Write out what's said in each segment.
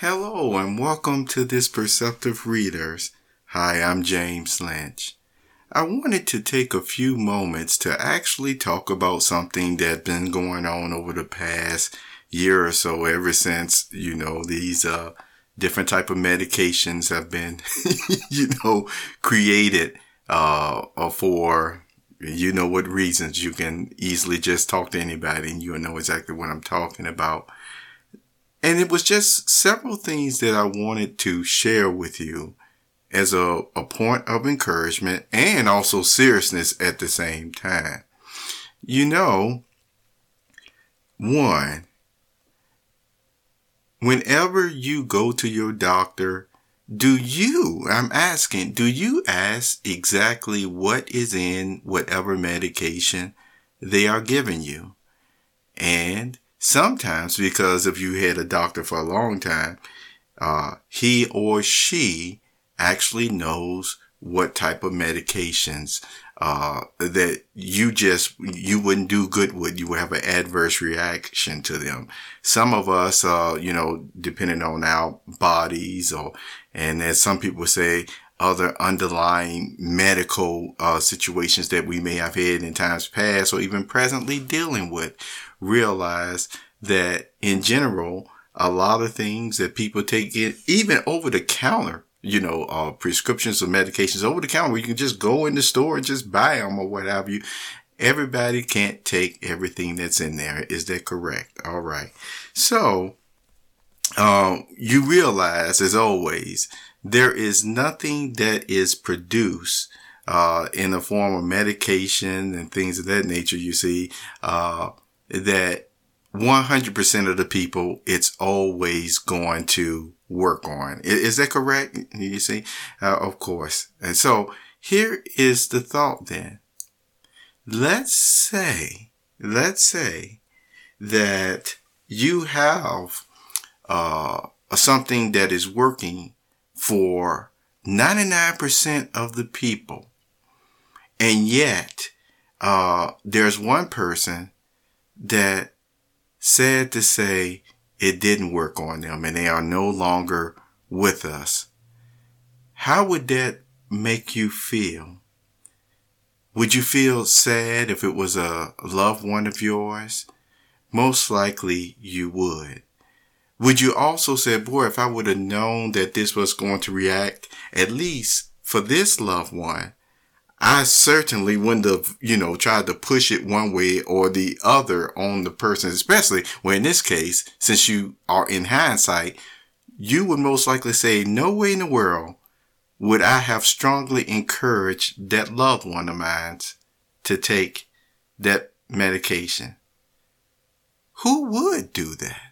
Hello and welcome to this Perceptive Readers. Hi, I'm James Lynch. I wanted to take a few moments to actually talk about something that's been going on over the past year or so ever since, you know, these uh different type of medications have been you know created uh for you know what reasons you can easily just talk to anybody and you'll know exactly what I'm talking about. And it was just several things that I wanted to share with you as a, a point of encouragement and also seriousness at the same time. You know, one, whenever you go to your doctor, do you, I'm asking, do you ask exactly what is in whatever medication they are giving you? And sometimes, because if you had a doctor for a long time, uh, he or she actually knows what type of medications uh, that you just you wouldn't do good with. You would have an adverse reaction to them. Some of us, uh, you know, depending on our bodies, or and as some people say, other underlying medical uh, situations that we may have had in times past, or even presently dealing with, realize that in general, a lot of things that people take in, even over the counter you know, uh, prescriptions or medications over the counter. Where you can just go in the store and just buy them or what have you. Everybody can't take everything that's in there. Is that correct? All right. So, um, you realize as always, there is nothing that is produced, uh, in the form of medication and things of that nature. You see, uh, that 100% of the people, it's always going to work on. Is, that correct? You see, uh, of course. And so here is the thought then. Let's say, let's say that you have, uh, something that is working for 99% of the people. And yet, uh, there's one person that said to say, it didn't work on them and they are no longer with us. How would that make you feel? Would you feel sad if it was a loved one of yours? Most likely you would. Would you also say, boy, if I would have known that this was going to react, at least for this loved one, I certainly wouldn't have, you know, tried to push it one way or the other on the person, especially where in this case, since you are in hindsight, you would most likely say, no way in the world would I have strongly encouraged that loved one of mine to take that medication. Who would do that?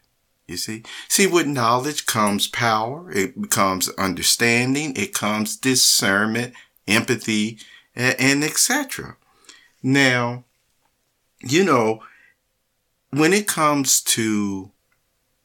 You see, see, with knowledge comes power. It comes understanding. It comes discernment, empathy, and, and etc. Now, you know, when it comes to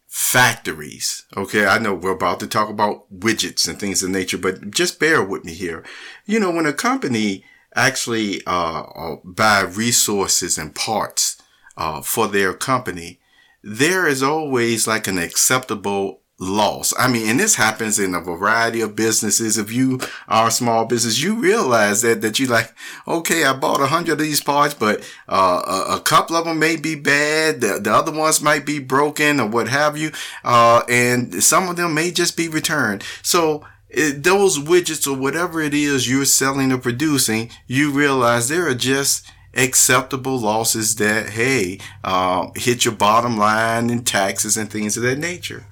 factories, okay, I know we're about to talk about widgets and things of nature, but just bear with me here. You know, when a company actually uh, uh buy resources and parts uh, for their company, there is always like an acceptable loss. I mean, and this happens in a variety of businesses. If you are a small business, you realize that, that you like, okay, I bought a hundred of these parts, but, uh, a, a, couple of them may be bad. The, the other ones might be broken or what have you. Uh, and some of them may just be returned. So, it, those widgets or whatever it is you're selling or producing, you realize there are just acceptable losses that, hey, uh, hit your bottom line and taxes and things of that nature.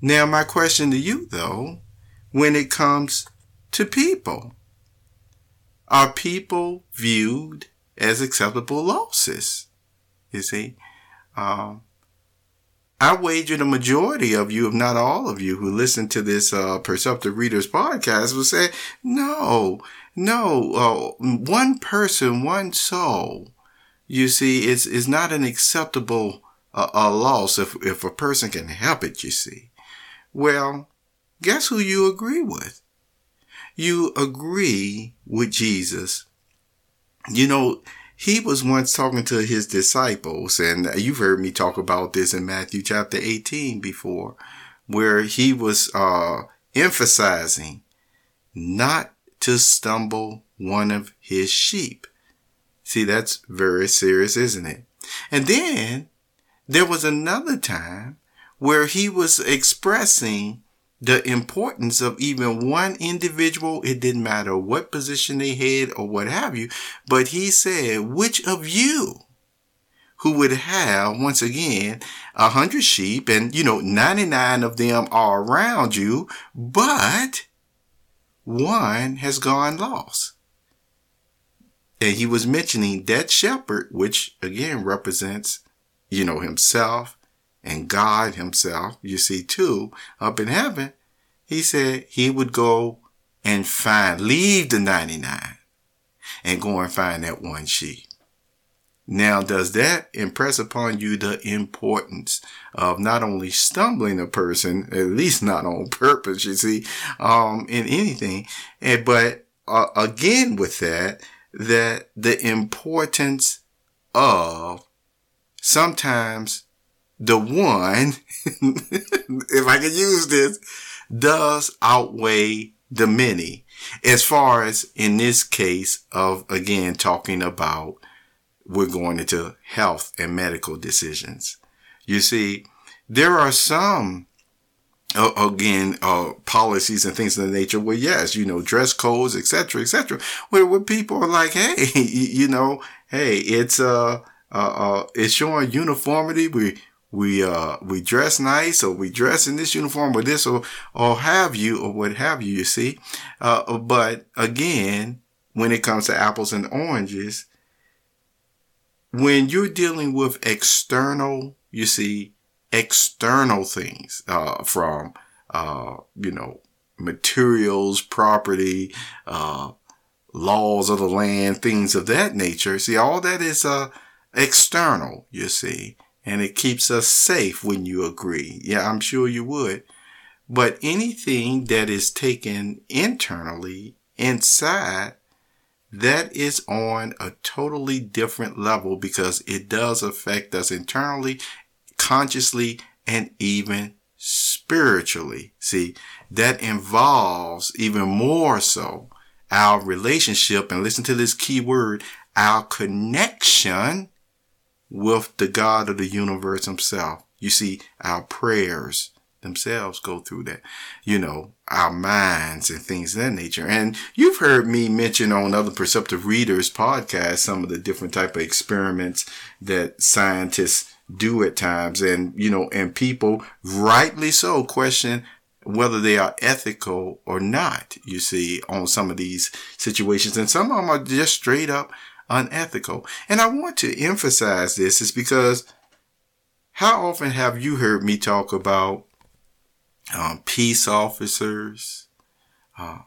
Now, my question to you though, when it comes to people, are people viewed as acceptable losses? You see, um, I wager the majority of you, if not all of you, who listen to this uh, Perceptive Readers podcast will say, no, no, uh, one person, one soul. You see, it's, it's not an acceptable uh, a loss if, if a person can help it, you see. Well, guess who you agree with? You agree with Jesus. You know, he was once talking to his disciples, and you've heard me talk about this in Matthew chapter 18 before, where he was uh, emphasizing not to stumble one of his sheep. See, that's very serious, isn't it? And then there was another time where he was expressing the importance of even one individual. It didn't matter what position they had or what have you, but he said, which of you who would have, once again, a hundred sheep and, you know, 99 of them are around you, but one has gone lost. And he was mentioning that shepherd, which again represents, you know, himself and God himself, you see, too, up in heaven. He said he would go and find, leave the 99 and go and find that one sheep. Now, does that impress upon you the importance of not only stumbling a person, at least not on purpose, you see, um, in anything, and, but uh, again with that, that the importance of sometimes the one, if I can use this, does outweigh the many. As far as in this case of again talking about we're going into health and medical decisions. You see, there are some, uh, again, uh, policies and things of the nature where, yes, you know, dress codes, etc., etc., where, where people are like, hey, you know, hey, it's, uh, uh, uh, it's showing uniformity. We, we, uh, we dress nice or we dress in this uniform or this or, or have you or what have you, you see. Uh, but again, when it comes to apples and oranges, when you're dealing with external, you see, external things, uh, from, uh, you know, materials, property, uh, laws of the land, things of that nature. See, all that is, uh, external, you see, and it keeps us safe when you agree. Yeah, I'm sure you would. But anything that is taken internally inside that is on a totally different level because it does affect us internally, consciously, and even spiritually. See, that involves even more so our relationship, and listen to this key word, our connection with the God of the universe himself. You see, our prayers, themselves go through that, you know, our minds and things of that nature. And you've heard me mention on other perceptive readers podcasts some of the different type of experiments that scientists do at times. And, you know, and people rightly so question whether they are ethical or not, you see, on some of these situations. And some of them are just straight up unethical. And I want to emphasize this is because how often have you heard me talk about um, peace officers, uh,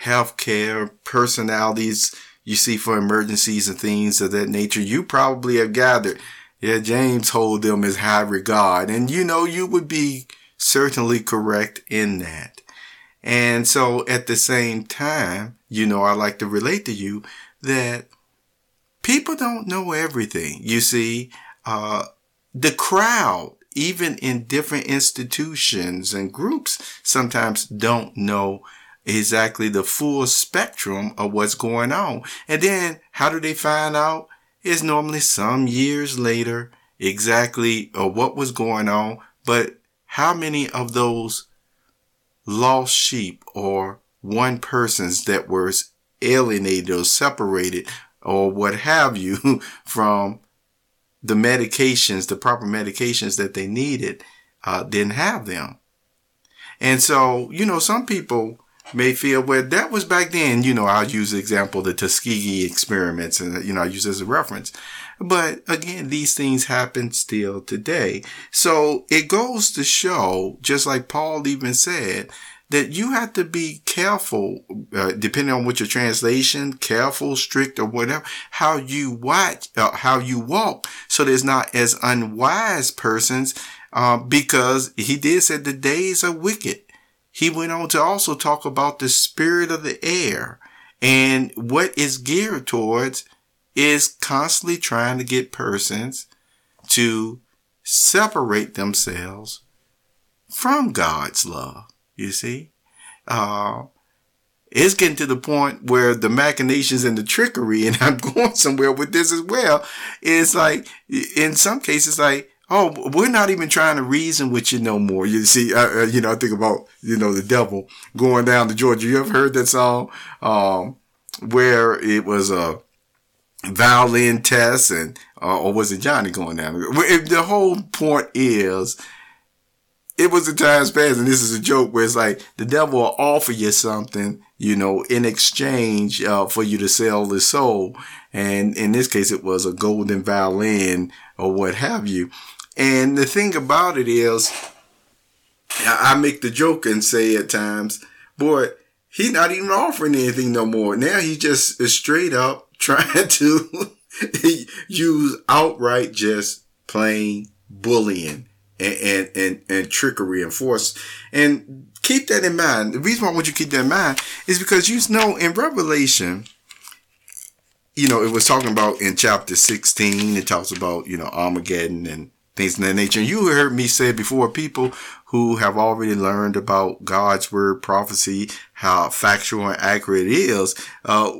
healthcare personalities you see for emergencies and things of that nature. You probably have gathered, yeah, James hold them as high regard. And you know, you would be certainly correct in that. And so at the same time, you know, I like to relate to you that people don't know everything. You see, uh, the crowd even in different institutions and groups, sometimes don't know exactly the full spectrum of what's going on. And then how do they find out? It's normally some years later exactly uh, what was going on. But how many of those lost sheep or one persons that were alienated or separated or what have you from the medications, the proper medications that they needed, uh, didn't have them. And so, you know, some people may feel, well, that was back then, you know, I'll use the example, the Tuskegee experiments and, you know, I use as a reference. But again, these things happen still today. So it goes to show, just like Paul even said, that you have to be careful, uh, depending on what your translation, careful, strict, or whatever, how you watch, uh, how you walk, so there's not as unwise persons, uh, because he did say the days are wicked. He went on to also talk about the spirit of the air and what is geared towards is constantly trying to get persons to separate themselves from God's love. You see, uh, it's getting to the point where the machinations and the trickery, and I'm going somewhere with this as well. It's like, in some cases, like, oh, we're not even trying to reason with you no more. You see, uh, you know, I think about, you know, the devil going down to Georgia. You ever heard that song? Um, where it was a violin test and, uh, or was it Johnny going down? The whole point is, it was the times past, and this is a joke where it's like the devil will offer you something, you know, in exchange uh, for you to sell the soul. And in this case, it was a golden violin or what have you. And the thing about it is, I make the joke and say at times, boy, he's not even offering anything no more. Now he just is straight up trying to use outright just plain bullying and, and, and, and trickery and force. And keep that in mind. The reason why I want you to keep that in mind is because you know in Revelation, you know, it was talking about in chapter 16, it talks about, you know, Armageddon and things of that nature. And you heard me say before, people who have already learned about God's word prophecy, how factual and accurate it is, uh,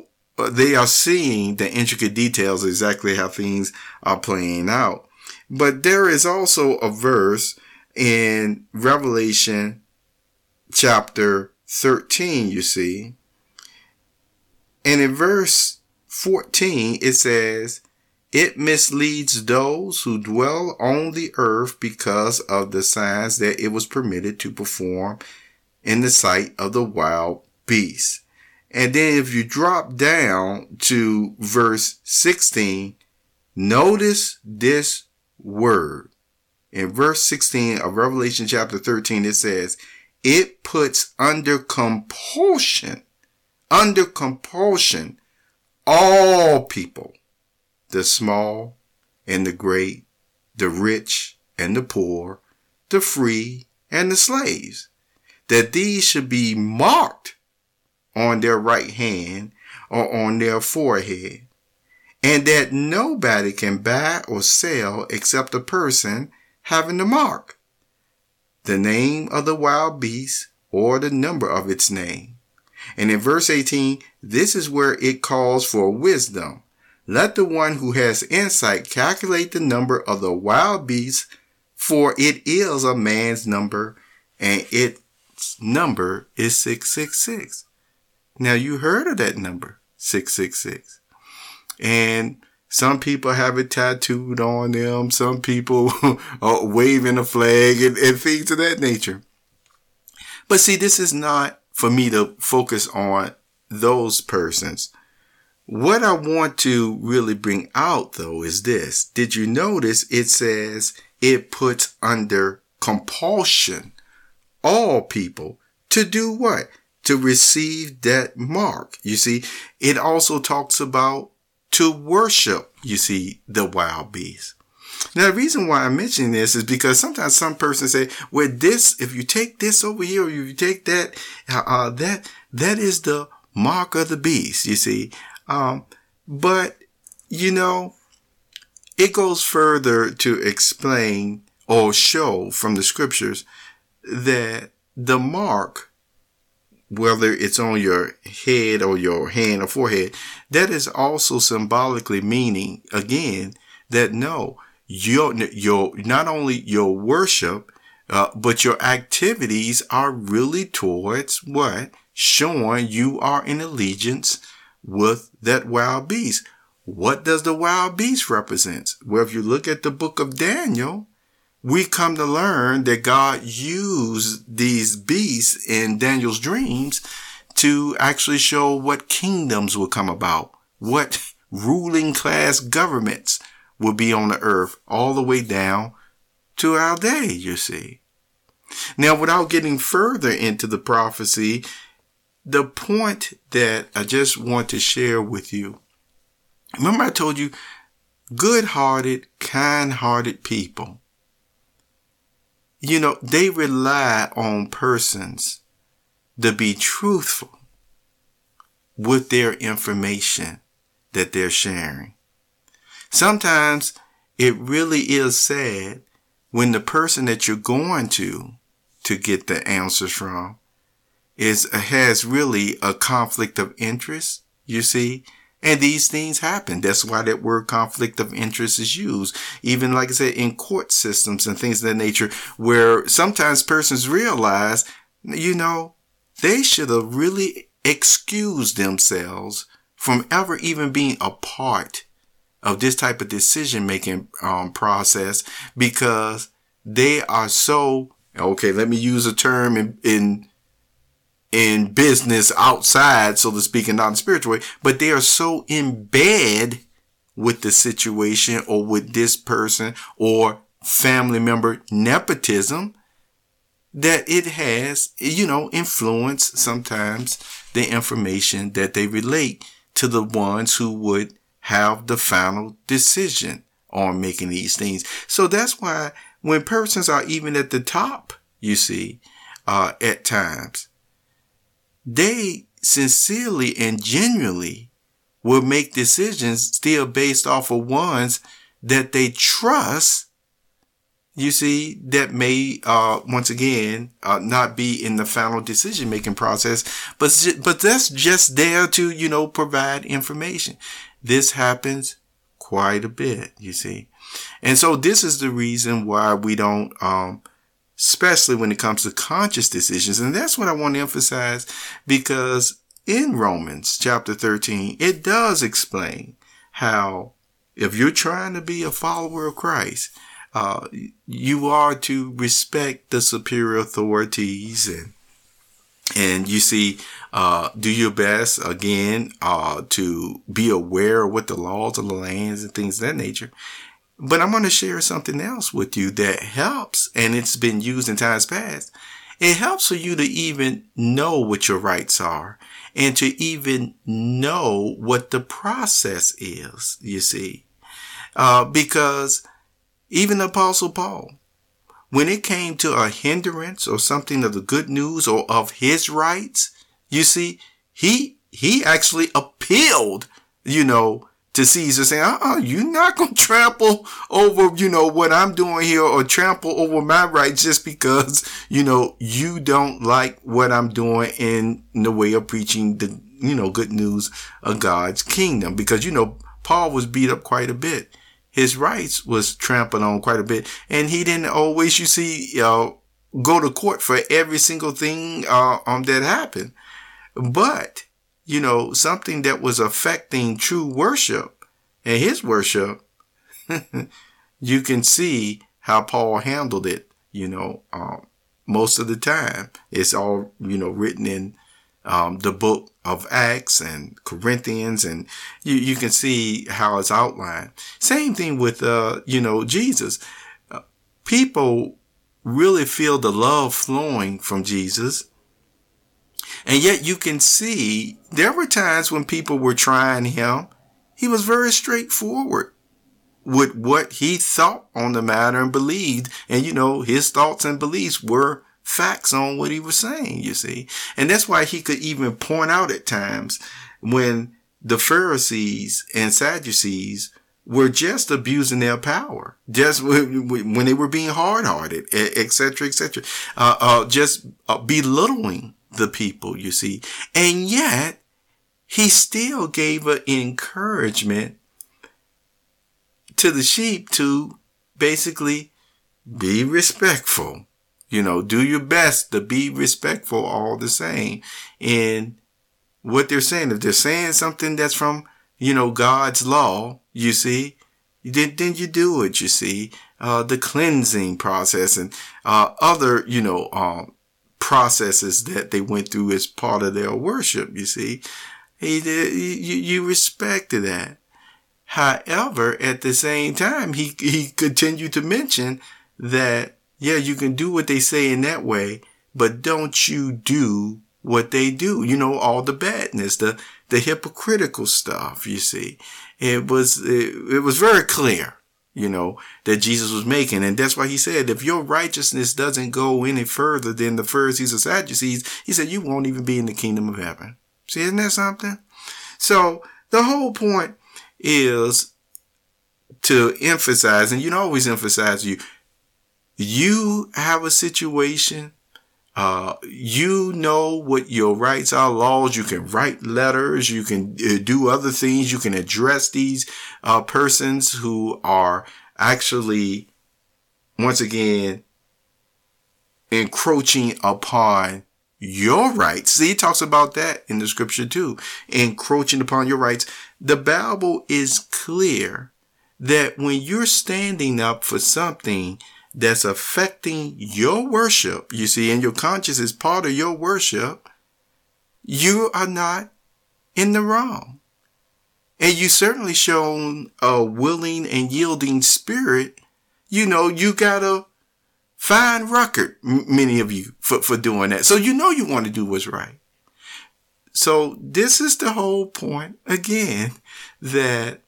they are seeing the intricate details exactly how things are playing out. But there is also a verse in Revelation chapter 13, you see. And in verse 14, it says, it misleads those who dwell on the earth because of the signs that it was permitted to perform in the sight of the wild beasts. And then if you drop down to verse 16, notice this word. In verse 16 of Revelation chapter 13, it says, it puts under compulsion, under compulsion, all people the small and the great, the rich and the poor, the free and the slaves, that these should be marked on their right hand or on their forehead, and that nobody can buy or sell except a person having the mark, the name of the wild beast or the number of its name. And in verse 18, this is where it calls for wisdom let the one who has insight calculate the number of the wild beasts, for it is a man's number, and its number is 666. Now you heard of that number, 666. And some people have it tattooed on them. Some people are waving a flag and, and things of that nature. But see, this is not for me to focus on those persons. What I want to really bring out though is this. Did you notice it says it puts under compulsion all people to do what? To receive that mark. You see, it also talks about to worship, you see, the wild beast. Now, the reason why I'm mentioning this is because sometimes some persons say, well, this, if you take this over here, or if you take that, uh, uh that, that is the mark of the beast, you see. Um, but, you know, it goes further to explain or show from the scriptures that the mark, whether it's on your head or your hand or forehead, that is also symbolically meaning again that no, your, your, not only your worship, uh, but your activities are really towards what? Showing you are in allegiance with that wild beast. What does the wild beast represent? Well, if you look at the book of Daniel, we come to learn that God used these beasts in Daniel's dreams to actually show what kingdoms will come about, what ruling class governments will be on the earth all the way down to our day, you see. Now, without getting further into the prophecy, the point that I just want to share with you. Remember I told you good-hearted, kind-hearted people. You know, they rely on persons to be truthful with their information that they're sharing. Sometimes it really is sad when the person that you're going to to get the answers from is has really a conflict of interest, you see? And these things happen. That's why that word conflict of interest is used. Even like I said, in court systems and things of that nature, where sometimes persons realize, you know, they should have really excused themselves from ever even being a part of this type of decision making um, process because they are so okay. Let me use a term in, in in business outside, so to speak, and not in spiritual way, but they are so in bed with the situation or with this person or family member nepotism that it has, you know, influence sometimes the information that they relate to the ones who would have the final decision on making these things. So that's why when persons are even at the top, you see, uh, at times, they sincerely and genuinely will make decisions still based off of ones that they trust you see, that may, uh, once again, uh, not be in the final decision making process, but, but that's just there to, you know, provide information. This happens quite a bit, you see. And so this is the reason why we don't, um, especially when it comes to conscious decisions. And that's what I want to emphasize because in Romans chapter 13, it does explain how if you're trying to be a follower of Christ, uh, you are to respect the superior authorities and and you see uh, do your best again uh, to be aware of what the laws of the lands and things of that nature but i'm going to share something else with you that helps and it's been used in times past. It helps for you to even know what your rights are and to even know what the process is you see. Uh, because even apostle Paul, when it came to a hindrance or something of the good news or of his rights, you see, he, he actually appealed, you know, to Caesar saying, uh-uh, you're not going to trample over, you know, what I'm doing here or trample over my rights just because, you know, you don't like what I'm doing in the way of preaching the, you know, good news of God's kingdom. Because, you know, Paul was beat up quite a bit his rights was trampled on quite a bit. And he didn't always, you see, uh, go to court for every single thing, uh, um, that happened. But, you know, something that was affecting true worship and his worship, you can see how Paul handled it, you know, um, most of the time. It's all, you know, written in, um, the book of Acts and Corinthians, and you, you can see how it's outlined. Same thing with, uh, you know, Jesus. Uh, people really feel the love flowing from Jesus. And yet you can see there were times when people were trying him. He was very straightforward with what he thought on the matter and believed. And, you know, his thoughts and beliefs were facts on what he was saying, you see. And that's why he could even point out at times when the Pharisees and Sadducees were just abusing their power, just when they were being hard-hearted, etc., etc., uh, uh, just uh, belittling the people, you see. And yet, he still gave an encouragement to the sheep to basically be respectful you know, do your best to be respectful all the same. in what they're saying, if they're saying something that's from, you know, God's law, you see, then, then you do it, you see. Uh, the cleansing process and, uh, other, you know, um, processes that they went through as part of their worship, you see. He, you, you respected that. However, at the same time, he, he continued to mention that yeah, you can do what they say in that way, but don't you do what they do. You know, all the badness, the, the hypocritical stuff, you see. It was, it, it was very clear, you know, that Jesus was making. And that's why he said, if your righteousness doesn't go any further than the Pharisees or Sadducees, he said, you won't even be in the kingdom of heaven. See, isn't that something? So the whole point is to emphasize, and you know, always emphasize you, you have a situation Uh, you know what your rights are, laws. You can write letters. You can uh, do other things. You can address these uh, persons who are actually, once again, encroaching upon your rights. See, he talks about that in the scripture too, encroaching upon your rights. The Bible is clear that when you're standing up for something that's affecting your worship, you see, and your conscience is part of your worship, you are not in the wrong. And you certainly shown a willing and yielding spirit. You know, you got a fine record, many of you, for, for doing that. So you know you want to do what's right. So this is the whole point again that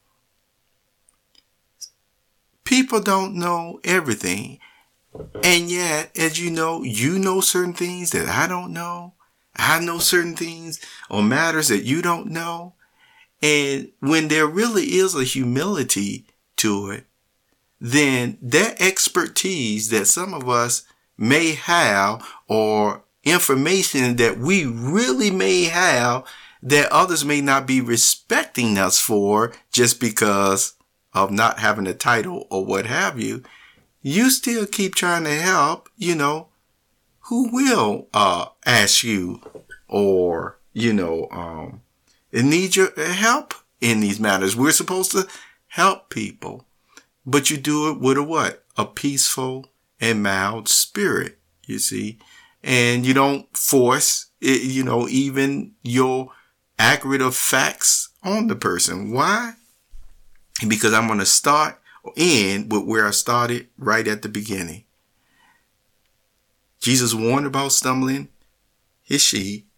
people don't know everything. And yet, as you know, you know certain things that I don't know. I know certain things or matters that you don't know. And when there really is a humility to it, then that expertise that some of us may have or information that we really may have that others may not be respecting us for just because of not having a title or what have you, you still keep trying to help, you know, who will uh, ask you or, you know, um, need your help in these matters. We're supposed to help people, but you do it with a what? A peaceful and mild spirit, you see, and you don't force it, you know, even your accurate of facts on the person. Why? Because I'm going to start or end with where I started right at the beginning. Jesus warned about stumbling his sheep.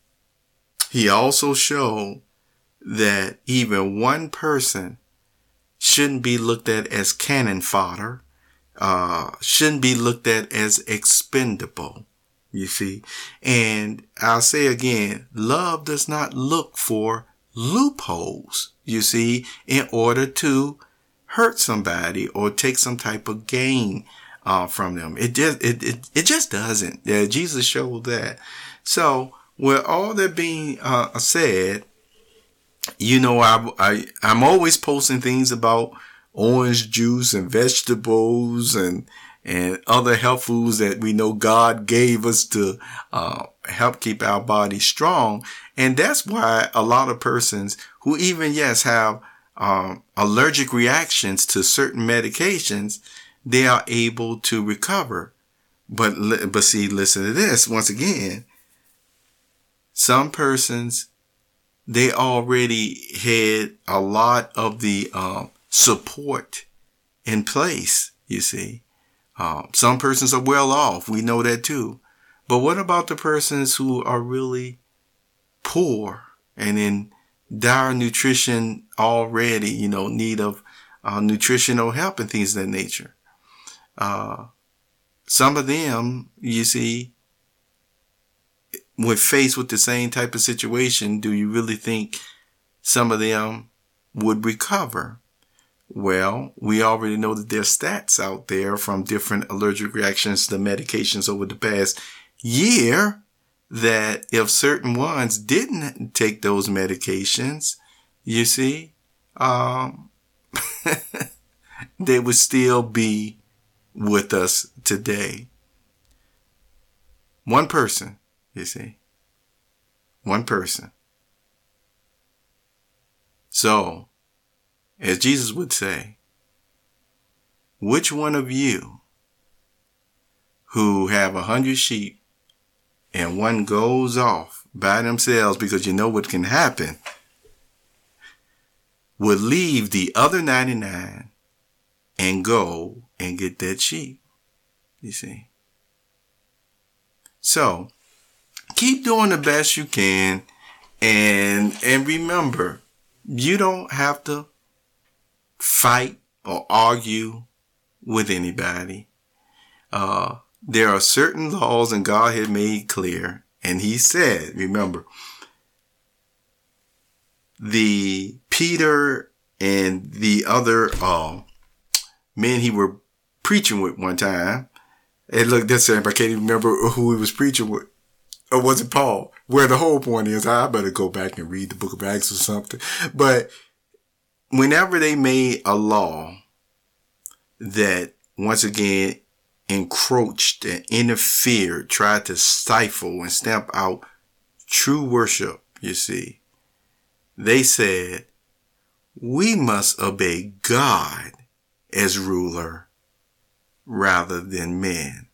He also showed that even one person shouldn't be looked at as cannon fodder, uh, shouldn't be looked at as expendable. You see, and I'll say again, love does not look for loopholes, you see, in order to hurt somebody or take some type of gain uh, from them. It just it, it, it just doesn't. Yeah, Jesus showed that. So with all that being uh, said, you know, I, I I'm always posting things about orange juice and vegetables and and other health foods that we know God gave us to uh, help keep our body strong. And that's why a lot of persons who even, yes, have um, allergic reactions to certain medications, they are able to recover. But, but see, listen to this once again. Some persons, they already had a lot of the um, support in place, you see. Um, some persons are well off. We know that too. But what about the persons who are really poor and in dire nutrition already, you know, need of uh, nutritional help and things of that nature? Uh, some of them, you see, when faced with the same type of situation, do you really think some of them would recover? Well, we already know that there's stats out there from different allergic reactions to medications over the past year that if certain ones didn't take those medications, you see, um, they would still be with us today. One person, you see, one person. So, as Jesus would say, which one of you who have a hundred sheep and one goes off by themselves because you know what can happen would leave the other 99 and go and get that sheep. You see? So keep doing the best you can and, and remember, you don't have to fight or argue with anybody. Uh, there are certain laws and God had made clear. And he said, remember, the Peter and the other uh, men he were preaching with one time. And look, that's it. I can't even remember who he was preaching with or was it Paul? Where the whole point is, I better go back and read the book of Acts or something. But whenever they made a law that once again encroached and interfered, tried to stifle and stamp out true worship, you see, they said, we must obey God as ruler rather than men.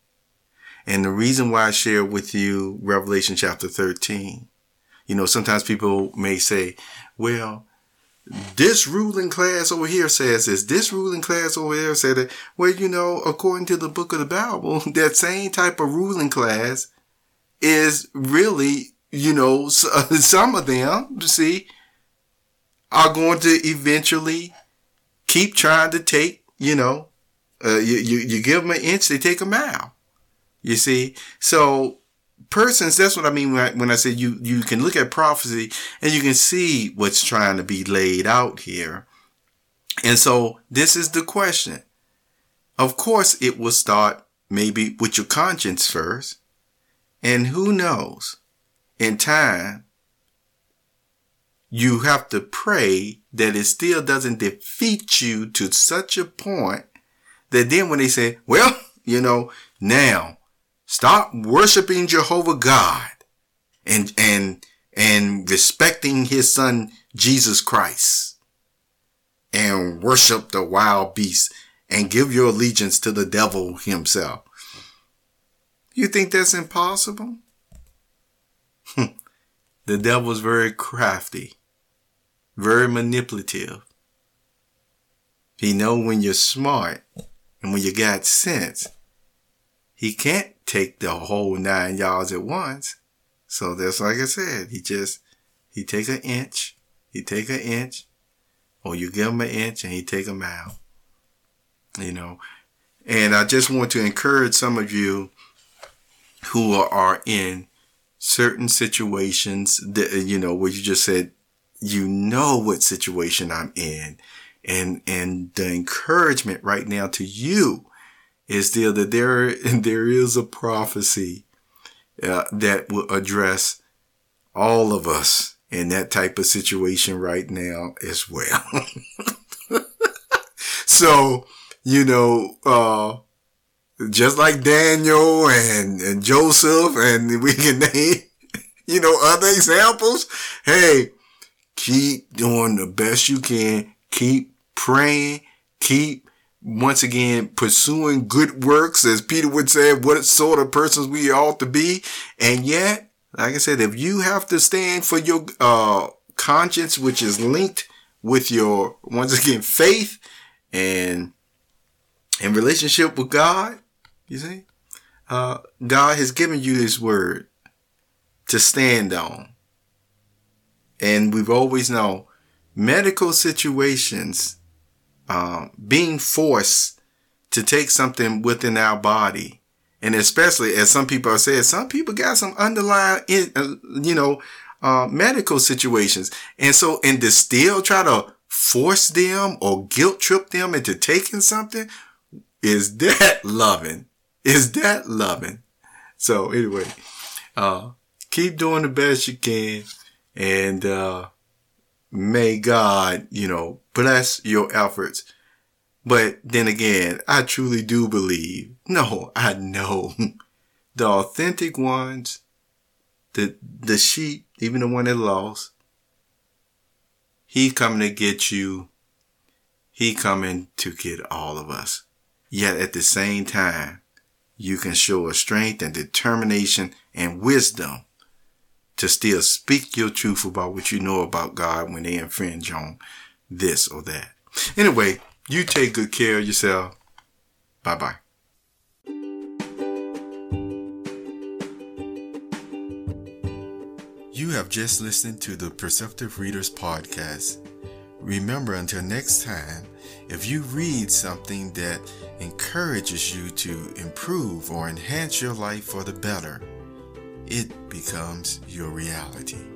And the reason why I share with you Revelation chapter 13, you know, sometimes people may say, well, this ruling class over here says this, this ruling class over there said that. Well, you know, according to the book of the Bible, that same type of ruling class is really, you know, some of them, see, are going to eventually keep trying to take, you know, uh, you, you, you give them an inch, they take a mile. You see? So persons, that's what I mean when I, when I you, you can look at prophecy and you can see what's trying to be laid out here. And so this is the question. Of course, it will start maybe with your conscience first. And who knows, in time, you have to pray that it still doesn't defeat you to such a point that then when they say, well, you know, now stop worshiping Jehovah God and, and, and respecting his son, Jesus Christ and worship the wild beast and give your allegiance to the devil himself. You think that's impossible? Hmm. the devil's very crafty, very manipulative. He know when you're smart and when you got sense, he can't take the whole nine yards at once. So that's like I said, he just, he take an inch, he take an inch, or you give him an inch and he take a mile. You know, and I just want to encourage some of you who are in certain situations that, you know, where you just said, you know what situation I'm in and and the encouragement right now to you is still that there there is a prophecy uh, that will address all of us in that type of situation right now as well. so you know, uh, just like Daniel and, and Joseph, and we can name, you know, other examples. Hey, keep doing the best you can. Keep praying, keep once again pursuing good works, as Peter would say, what sort of persons we ought to be. And yet, like I said, if you have to stand for your uh, conscience, which is linked with your once again faith and in relationship with God, you see, uh, God has given you His word to stand on. And we've always known medical situations um, being forced to take something within our body. And especially as some people have said, some people got some underlying, uh, you know, uh, medical situations. And so, and to still try to force them or guilt trip them into taking something is that loving? Is that loving? So anyway, uh, keep doing the best you can and, uh, may God, you know, bless your efforts. But then again, I truly do believe, no, I know the authentic ones, the, the sheep, even the one that lost, he coming to get you. He coming to get all of us. Yet at the same time, you can show a strength and determination and wisdom to still speak your truth about what you know about God when they infringe on this or that. Anyway, you take good care of yourself. Bye bye. You have just listened to the Perceptive Readers Podcast. Remember, until next time, if you read something that encourages you to improve or enhance your life for the better, it becomes your reality.